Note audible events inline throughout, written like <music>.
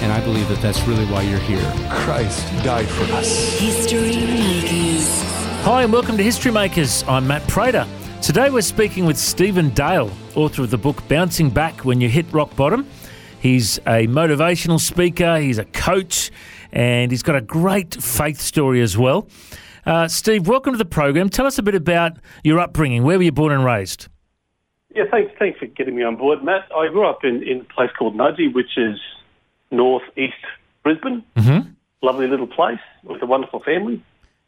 And I believe that that's really why you're here. Christ died for us. History Makers. Hi, and welcome to History Makers. I'm Matt Prater. Today we're speaking with Stephen Dale, author of the book Bouncing Back When You Hit Rock Bottom. He's a motivational speaker, he's a coach, and he's got a great faith story as well. Uh, Steve, welcome to the program. Tell us a bit about your upbringing. Where were you born and raised? Yeah, thanks. Thanks for getting me on board, Matt. I grew up in, in a place called Nudgee, which is northeast Brisbane. Mm-hmm. Lovely little place with a wonderful family.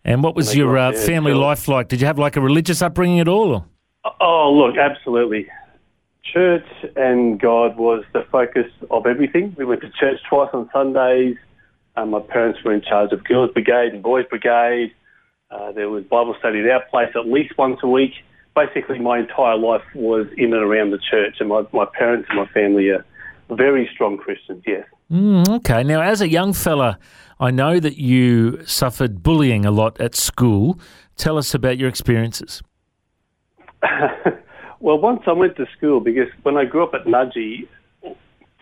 And what was And your uh, family life like? Did you have like a religious upbringing at all? Or? Oh, look, absolutely. Church and God was the focus of everything. We went to church twice on Sundays. Um, my parents were in charge of girls' brigade and boys' brigade. Uh, there was Bible study at our place at least once a week. Basically, my entire life was in and around the church, and my, my parents and my family are very strong Christians, yes. Mm, okay. Now, as a young fella, I know that you suffered bullying a lot at school. Tell us about your experiences. <laughs> well, once I went to school, because when I grew up at Nudgee,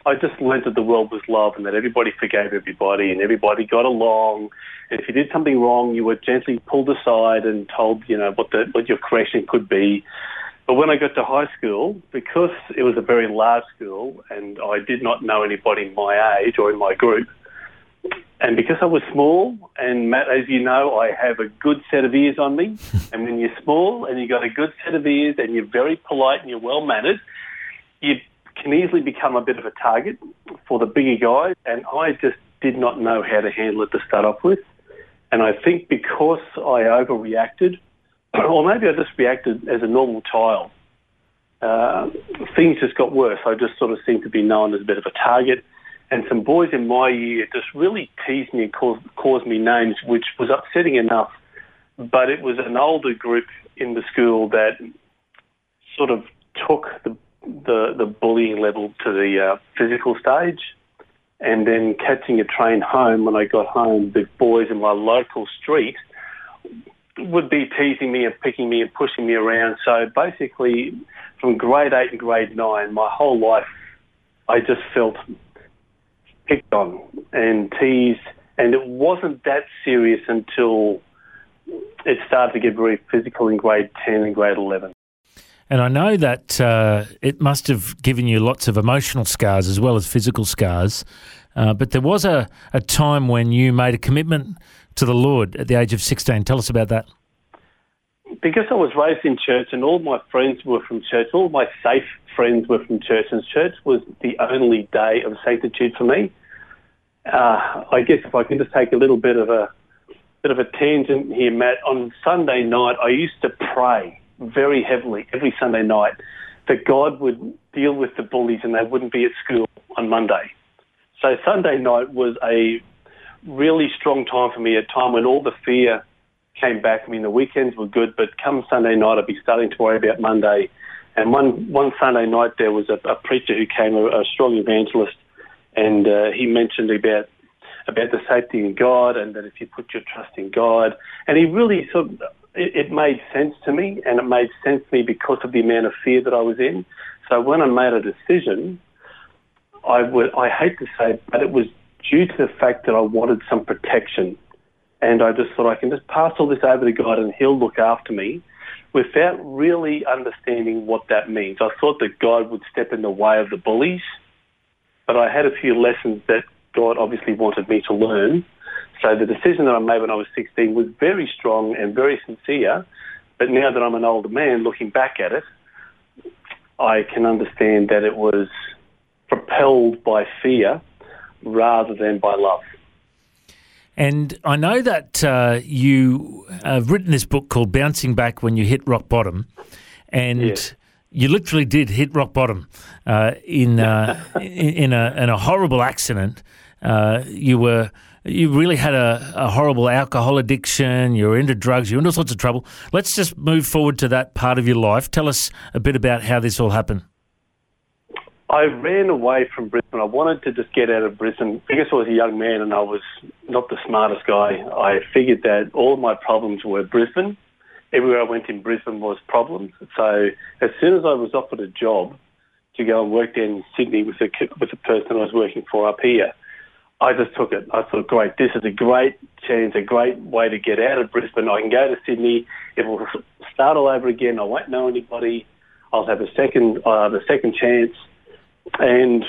I just learned that the world was love and that everybody forgave everybody and everybody got along. And if you did something wrong, you were gently pulled aside and told, you know, what the what your correction could be. But when I got to high school, because it was a very large school and I did not know anybody my age or in my group, and because I was small, and Matt, as you know, I have a good set of ears on me. <laughs> and when you're small and you've got a good set of ears and you're very polite and you're well mannered, you can easily become a bit of a target for the bigger guys. And I just did not know how to handle it to start off with. And I think because I overreacted, <clears throat> or maybe I just reacted as a normal child, uh, things just got worse. I just sort of seemed to be known as a bit of a target. And some boys in my year just really teased me and caused, caused me names, which was upsetting enough. But it was an older group in the school that sort of took the the, the bullying level to the uh, physical stage. And then catching a train home, when I got home, the boys in my local street would be teasing me and picking me and pushing me around. So basically, from grade eight and grade nine, my whole life, I just felt picked on and teased. And it wasn't that serious until it started to get very physical in grade 10 and grade 11. And I know that uh, it must have given you lots of emotional scars as well as physical scars. Uh, but there was a, a time when you made a commitment to the Lord at the age of 16. Tell us about that. because I was raised in church and all my friends were from church, all my safe friends were from church, and church was the only day of sanctitude for me. Uh, I guess if I can just take a little bit of a bit of a tangent here, Matt. On Sunday night, I used to pray very heavily every Sunday night that God would deal with the bullies and they wouldn't be at school on Monday. So Sunday night was a really strong time for me, a time when all the fear came back. I mean, the weekends were good, but come Sunday night, I'd be starting to worry about Monday. And one one Sunday night, there was a, a preacher who came, a, a strong evangelist, and uh, he mentioned about about the safety in God, and that if you put your trust in God, and he really sort of it, it made sense to me, and it made sense to me because of the amount of fear that I was in. So when I made a decision, I would I hate to say, but it was due to the fact that I wanted some protection. And I just thought I can just pass all this over to God and He'll look after me without really understanding what that means. I thought that God would step in the way of the bullies, but I had a few lessons that God obviously wanted me to learn. So the decision that I made when I was 16 was very strong and very sincere. But now that I'm an older man, looking back at it, I can understand that it was propelled by fear rather than by love. And I know that uh, you have written this book called Bouncing Back When You Hit Rock Bottom. And Yes. you literally did hit rock bottom uh, in, uh, <laughs> in, in, a, in a horrible accident. Uh, you were you really had a, a horrible alcohol addiction. You were into drugs. You were into all sorts of trouble. Let's just move forward to that part of your life. Tell us a bit about how this all happened. I ran away from Brisbane. I wanted to just get out of Brisbane I guess I was a young man and I was not the smartest guy. I figured that all of my problems were Brisbane. Everywhere I went in Brisbane was problems. So as soon as I was offered a job to go and work down in Sydney with the with person I was working for up here, I just took it. I thought, great, this is a great chance, a great way to get out of Brisbane. I can go to Sydney. It will start all over again. I won't know anybody. I'll have a second, uh, the second chance and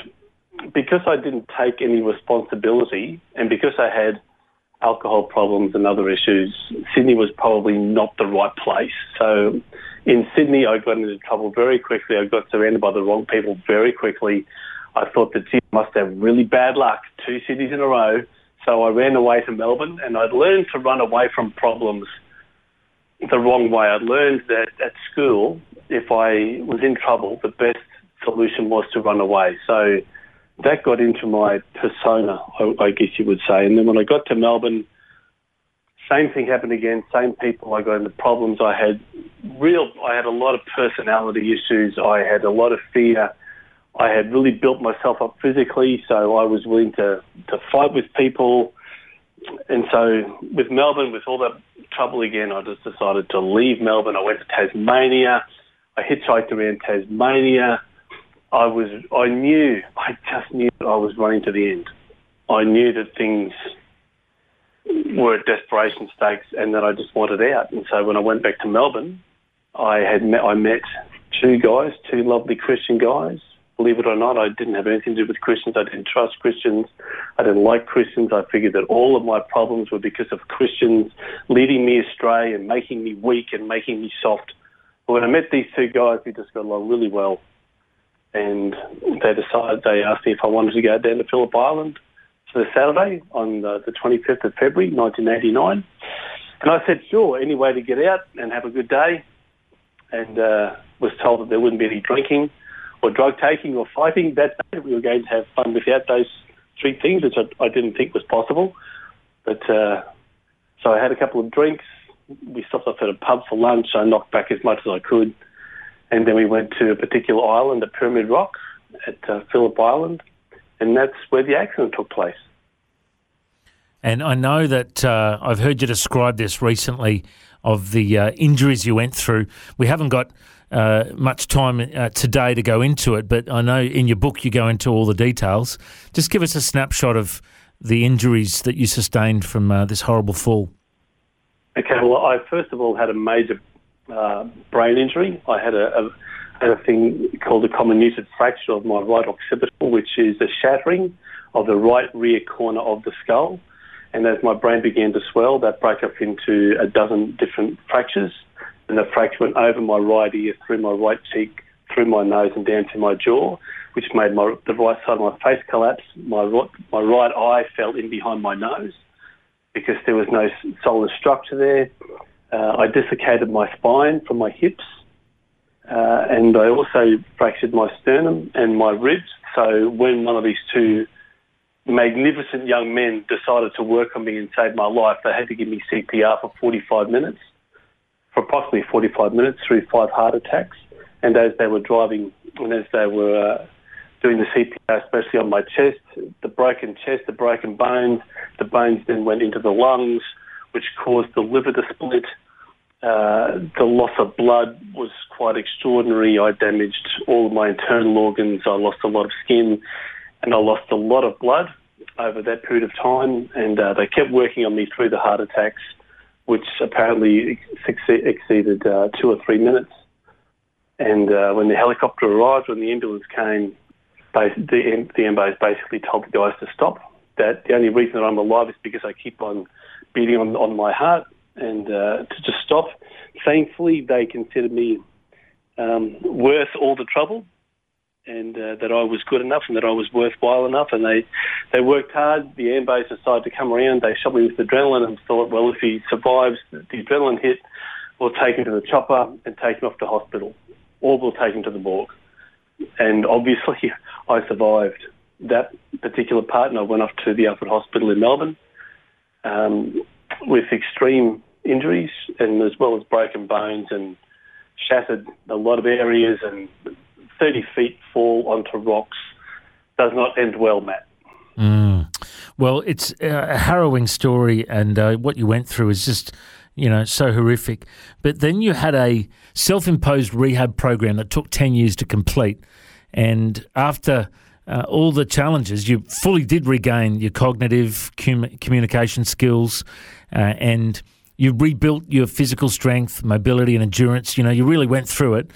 because I didn't take any responsibility and because I had alcohol problems and other issues, Sydney was probably not the right place. So in Sydney, I got into trouble very quickly. I got surrounded by the wrong people very quickly. I thought that Sydney must have really bad luck, two cities in a row. So I ran away to Melbourne and I'd learned to run away from problems the wrong way. I'd learned that at school, if I was in trouble, the best solution was to run away. So that got into my persona, I, I guess you would say. And then when I got to Melbourne, same thing happened again. Same people. I got into problems. I had real. I had a lot of personality issues. I had a lot of fear. I had really built myself up physically, so I was willing to to fight with people. And so with Melbourne, with all that trouble again, I just decided to leave Melbourne. I went to Tasmania. I hitchhiked around Tasmania. I was, I knew, I just knew that I was running to the end. I knew that things were at desperation stakes and that I just wanted out. And so when I went back to Melbourne, I had met, I met two guys, two lovely Christian guys. Believe it or not, I didn't have anything to do with Christians. I didn't trust Christians. I didn't like Christians. I figured that all of my problems were because of Christians leading me astray and making me weak and making me soft. But when I met these two guys, we just got along really well and they decided they asked me if I wanted to go down to Phillip Island for the Saturday on the, the 25th of February 1989. And I said, sure, any way to get out and have a good day. And uh, was told that there wouldn't be any drinking or drug taking or fighting that day. We were going to have fun without those three things, which I, I didn't think was possible. But uh, so I had a couple of drinks. We stopped off at a pub for lunch. I knocked back as much as I could and then we went to a particular island, the Pyramid Rock at uh, Phillip Island, and that's where the accident took place. And I know that uh, I've heard you describe this recently of the uh, injuries you went through. We haven't got uh, much time uh, today to go into it, but I know in your book you go into all the details. Just give us a snapshot of the injuries that you sustained from uh, this horrible fall. Okay, well, I first of all had a major uh, brain injury. I had a, a, had a thing called a comminuted fracture of my right occipital, which is a shattering of the right rear corner of the skull. And as my brain began to swell, that broke up into a dozen different fractures. And the fracture went over my right ear, through my right cheek, through my nose and down to my jaw, which made my, the right side of my face collapse. My right, my right eye fell in behind my nose because there was no solid structure there. Uh, I dislocated my spine from my hips, uh, and I also fractured my sternum and my ribs. So when one of these two magnificent young men decided to work on me and save my life, they had to give me CPR for 45 minutes, for approximately 45 minutes through five heart attacks. And as they were driving, and as they were uh, doing the CPR, especially on my chest, the broken chest, the broken bones, the bones then went into the lungs, which caused the liver to split. Uh, the loss of blood was quite extraordinary. I damaged all of my internal organs. I lost a lot of skin and I lost a lot of blood over that period of time. And uh, they kept working on me through the heart attacks, which apparently exceeded uh, two or three minutes. And uh, when the helicopter arrived, when the ambulance came, the, the ambos basically told the guys to stop. That the only reason that I'm alive is because I keep on beating on, on my heart and uh, to just stop. Thankfully, they considered me um, worth all the trouble and uh, that I was good enough and that I was worthwhile enough. And they, they worked hard. The ambos decided to come around. They shot me with adrenaline and thought, well, if he survives the adrenaline hit, we'll take him to the chopper and take him off to hospital, or we'll take him to the morgue. And obviously, <laughs> I survived that particular partner went off to the Alfred Hospital in Melbourne um, with extreme injuries and as well as broken bones and shattered a lot of areas and 30 feet fall onto rocks does not end well, Matt. Mm. Well, it's a harrowing story, and uh, what you went through is just, you know, so horrific. But then you had a self imposed rehab program that took 10 years to complete. And after uh, all the challenges, you fully did regain your cognitive com- communication skills uh, and you rebuilt your physical strength, mobility, and endurance. You know, you really went through it.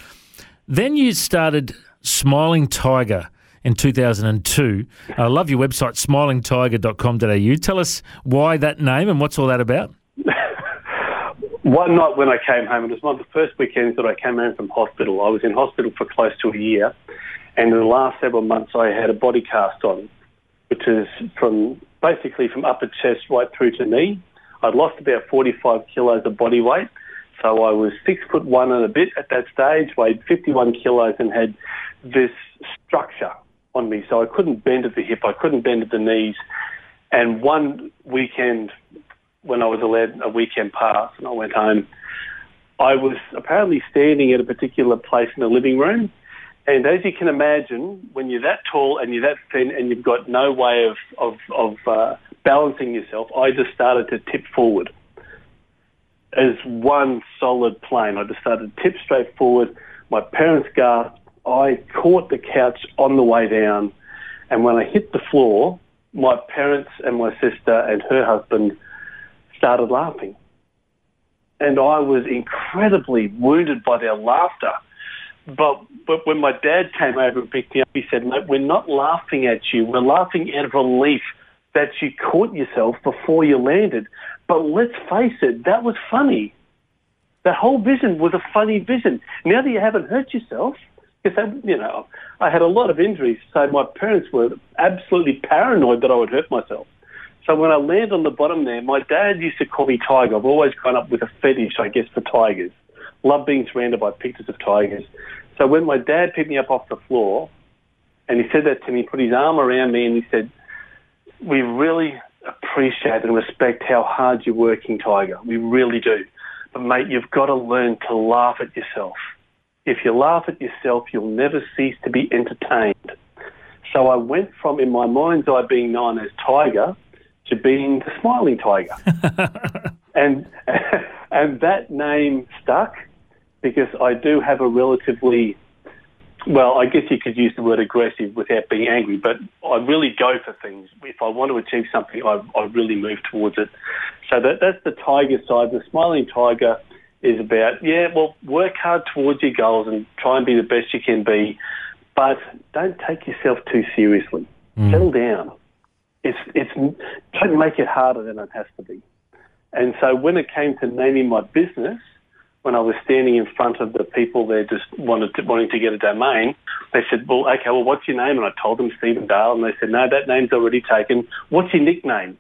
Then you started Smiling Tiger in 2002. I love your website, smilingtiger.com.au. Tell us why that name and what's all that about. <laughs> One night when I came home, it was one of the first weekends that I came home from hospital. I was in hospital for close to a year, and in the last several months, I had a body cast on, which is from basically from upper chest right through to knee. I'd lost about 45 kilos of body weight, so I was six foot one and a bit at that stage, weighed 51 kilos, and had this structure on me. So I couldn't bend at the hip, I couldn't bend at the knees. And one weekend, when I was allowed a weekend pass and I went home, I was apparently standing at a particular place in the living room. And as you can imagine, when you're that tall and you're that thin and you've got no way of, of, of uh, balancing yourself, I just started to tip forward as one solid plane. I just started to tip straight forward. My parents gasped. I caught the couch on the way down. And when I hit the floor, my parents and my sister and her husband started laughing. And I was incredibly wounded by their laughter. But, but when my dad came over and picked me up, he said, mate, we're not laughing at you. We're laughing out of relief that you caught yourself before you landed. But let's face it, that was funny. That whole vision was a funny vision. Now that you haven't hurt yourself, because you know, I had a lot of injuries, so my parents were absolutely paranoid that I would hurt myself. So when I landed on the bottom there, my dad used to call me Tiger. I've always gone up with a fetish, I guess, for tigers. Love being surrounded by pictures of tigers. So when my dad picked me up off the floor, and he said that to me, he put his arm around me, and he said, "We really appreciate and respect how hard you're working, Tiger. We really do. But mate, you've got to learn to laugh at yourself." If you laugh at yourself, you'll never cease to be entertained. So I went from, in my mind's eye, being known as Tiger to being the smiling tiger. <laughs> and, <laughs> and that name stuck because I do have a relatively, well, I guess you could use the word aggressive without being angry, but I really go for things. If I want to achieve something, I, I really move towards it. So that, that's the tiger side. The smiling tiger is about, yeah, well, work hard towards your goals and try and be the best you can be, but don't take yourself too seriously. Mm. Settle down. It's, it's, don't make it harder than it has to be. And so when it came to naming my business, when I was standing in front of the people there just wanted to, wanting to get a domain, they said, well, okay, well, what's your name? And I told them Stephen Dale, and they said, no, that name's already taken. What's your nickname?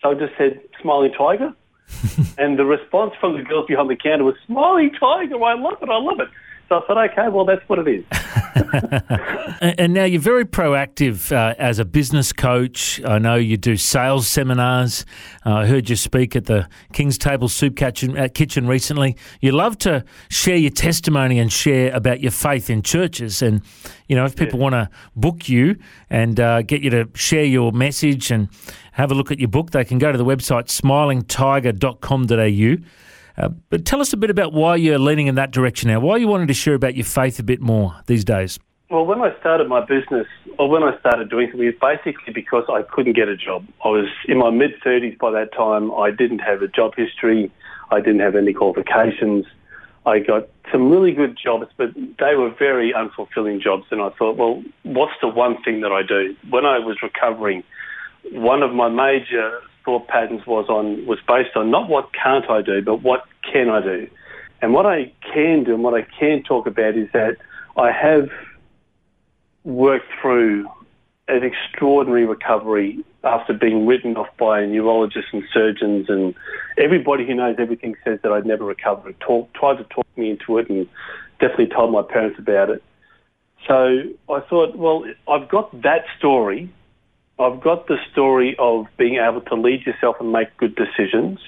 So I just said, Smiling Tiger. <laughs> and the response from the girls behind the counter was, Smiling Tiger, I love it, I love it. So I thought, okay, well, that's what it is. <laughs> <laughs> and now you're very proactive uh, as a business coach. I know you do sales seminars. Uh, I heard you speak at the King's Table Soup Kitchen, uh, kitchen recently. You love to share your testimony and share about your faith in churches. And, you know, if people yeah. want to book you and uh, get you to share your message and have a look at your book, they can go to the website smilingtiger.com.au. Uh, but tell us a bit about why you're leaning in that direction now. Why you wanted to share about your faith a bit more these days? Well, when I started my business, or when I started doing something, it was basically because I couldn't get a job. I was in my mid 30s by that time. I didn't have a job history. I didn't have any qualifications. I got some really good jobs, but they were very unfulfilling jobs. And I thought, well, what's the one thing that I do? When I was recovering, one of my major thought patterns was on was based on not what can't I do, but what can I do. And what I can do and what I can talk about is that I have worked through an extraordinary recovery after being written off by neurologists and surgeons and everybody who knows everything says that I'd never recover. Talk, tried to talk me into it and definitely told my parents about it. So I thought, well, I've got that story I've got the story of being able to lead yourself and make good decisions.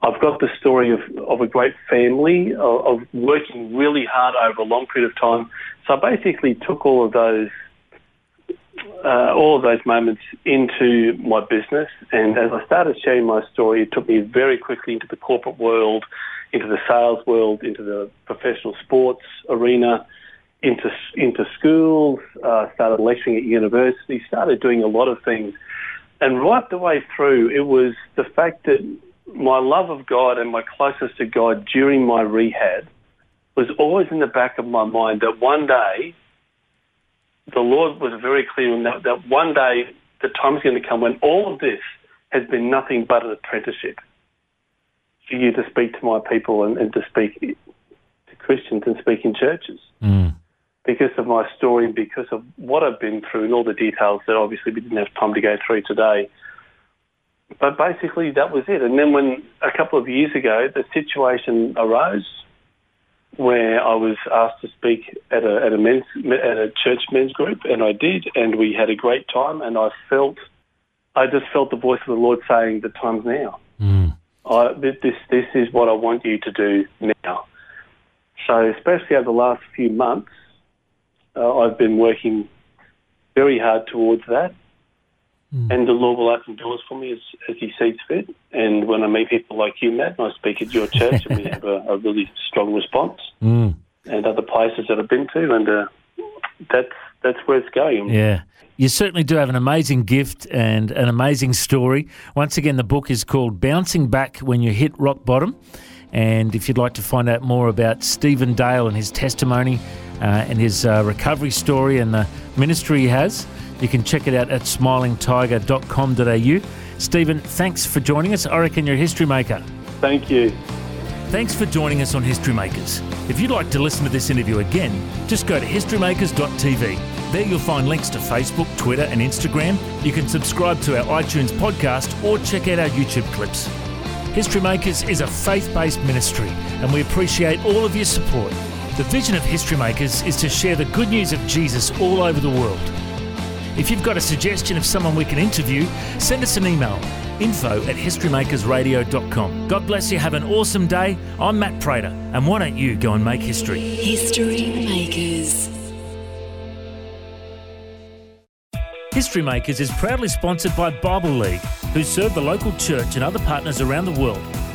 I've got the story of, of a great family, of, of working really hard over a long period of time. So I basically took all of those uh, all of those moments into my business. And as I started sharing my story, it took me very quickly into the corporate world, into the sales world, into the professional sports arena, into into schools. Uh, started lecturing at university. Started doing a lot of things. And right the way through, it was the fact that my love of God and my closeness to God during my rehab was always in the back of my mind that one day the Lord was very clear in that, that one day the time is going to come when all of this has been nothing but an apprenticeship for you to speak to my people and, and to speak to Christians and speak in churches. Mm. Because of my story and because of what I've been through and all the details that obviously we didn't have time to go through today. But basically that was it. And then when a couple of years ago the situation arose where I was asked to speak at a at a men's at a church men's group, and I did, and we had a great time, and I felt, I just felt the voice of the Lord saying, "The time's now. Mm. I, this this is what I want you to do now." So, especially over the last few months, uh, I've been working very hard towards that, Mm. and the Lord will open doors for me as, as He sees fit. And when I meet people like you, Matt, and I speak at your church, and we have a, a really strong response, Mm. and other places that I've been to, and uh, that's that's where it's going. Yeah. You certainly do have an amazing gift and an amazing story. Once again, the book is called Bouncing Back When You Hit Rock Bottom. And if you'd like to find out more about Stephen Dale and his testimony and his uh, recovery story and the ministry he has, you can check it out at smilingtiger.com.au. Stephen, thanks for joining us. I reckon you're a history maker. Thank you. Thanks for joining us on History Makers. If you'd like to listen to this interview again, just go to historymakers.tv. There you'll find links to Facebook, Twitter, and Instagram. You can subscribe to our iTunes podcast or check out our YouTube clips. History Makers is a faith based ministry, and we appreciate all of your support. The vision of History Makers is to share the good news of Jesus all over the world. If you've got a suggestion of someone we can interview, send us an email info at historymakersradio.com. God bless you. Have an awesome day. I'm Matt Prater, and why don't you go and make history? History Makers. History Makers is proudly sponsored by Bible League, who serve the local church and other partners around the world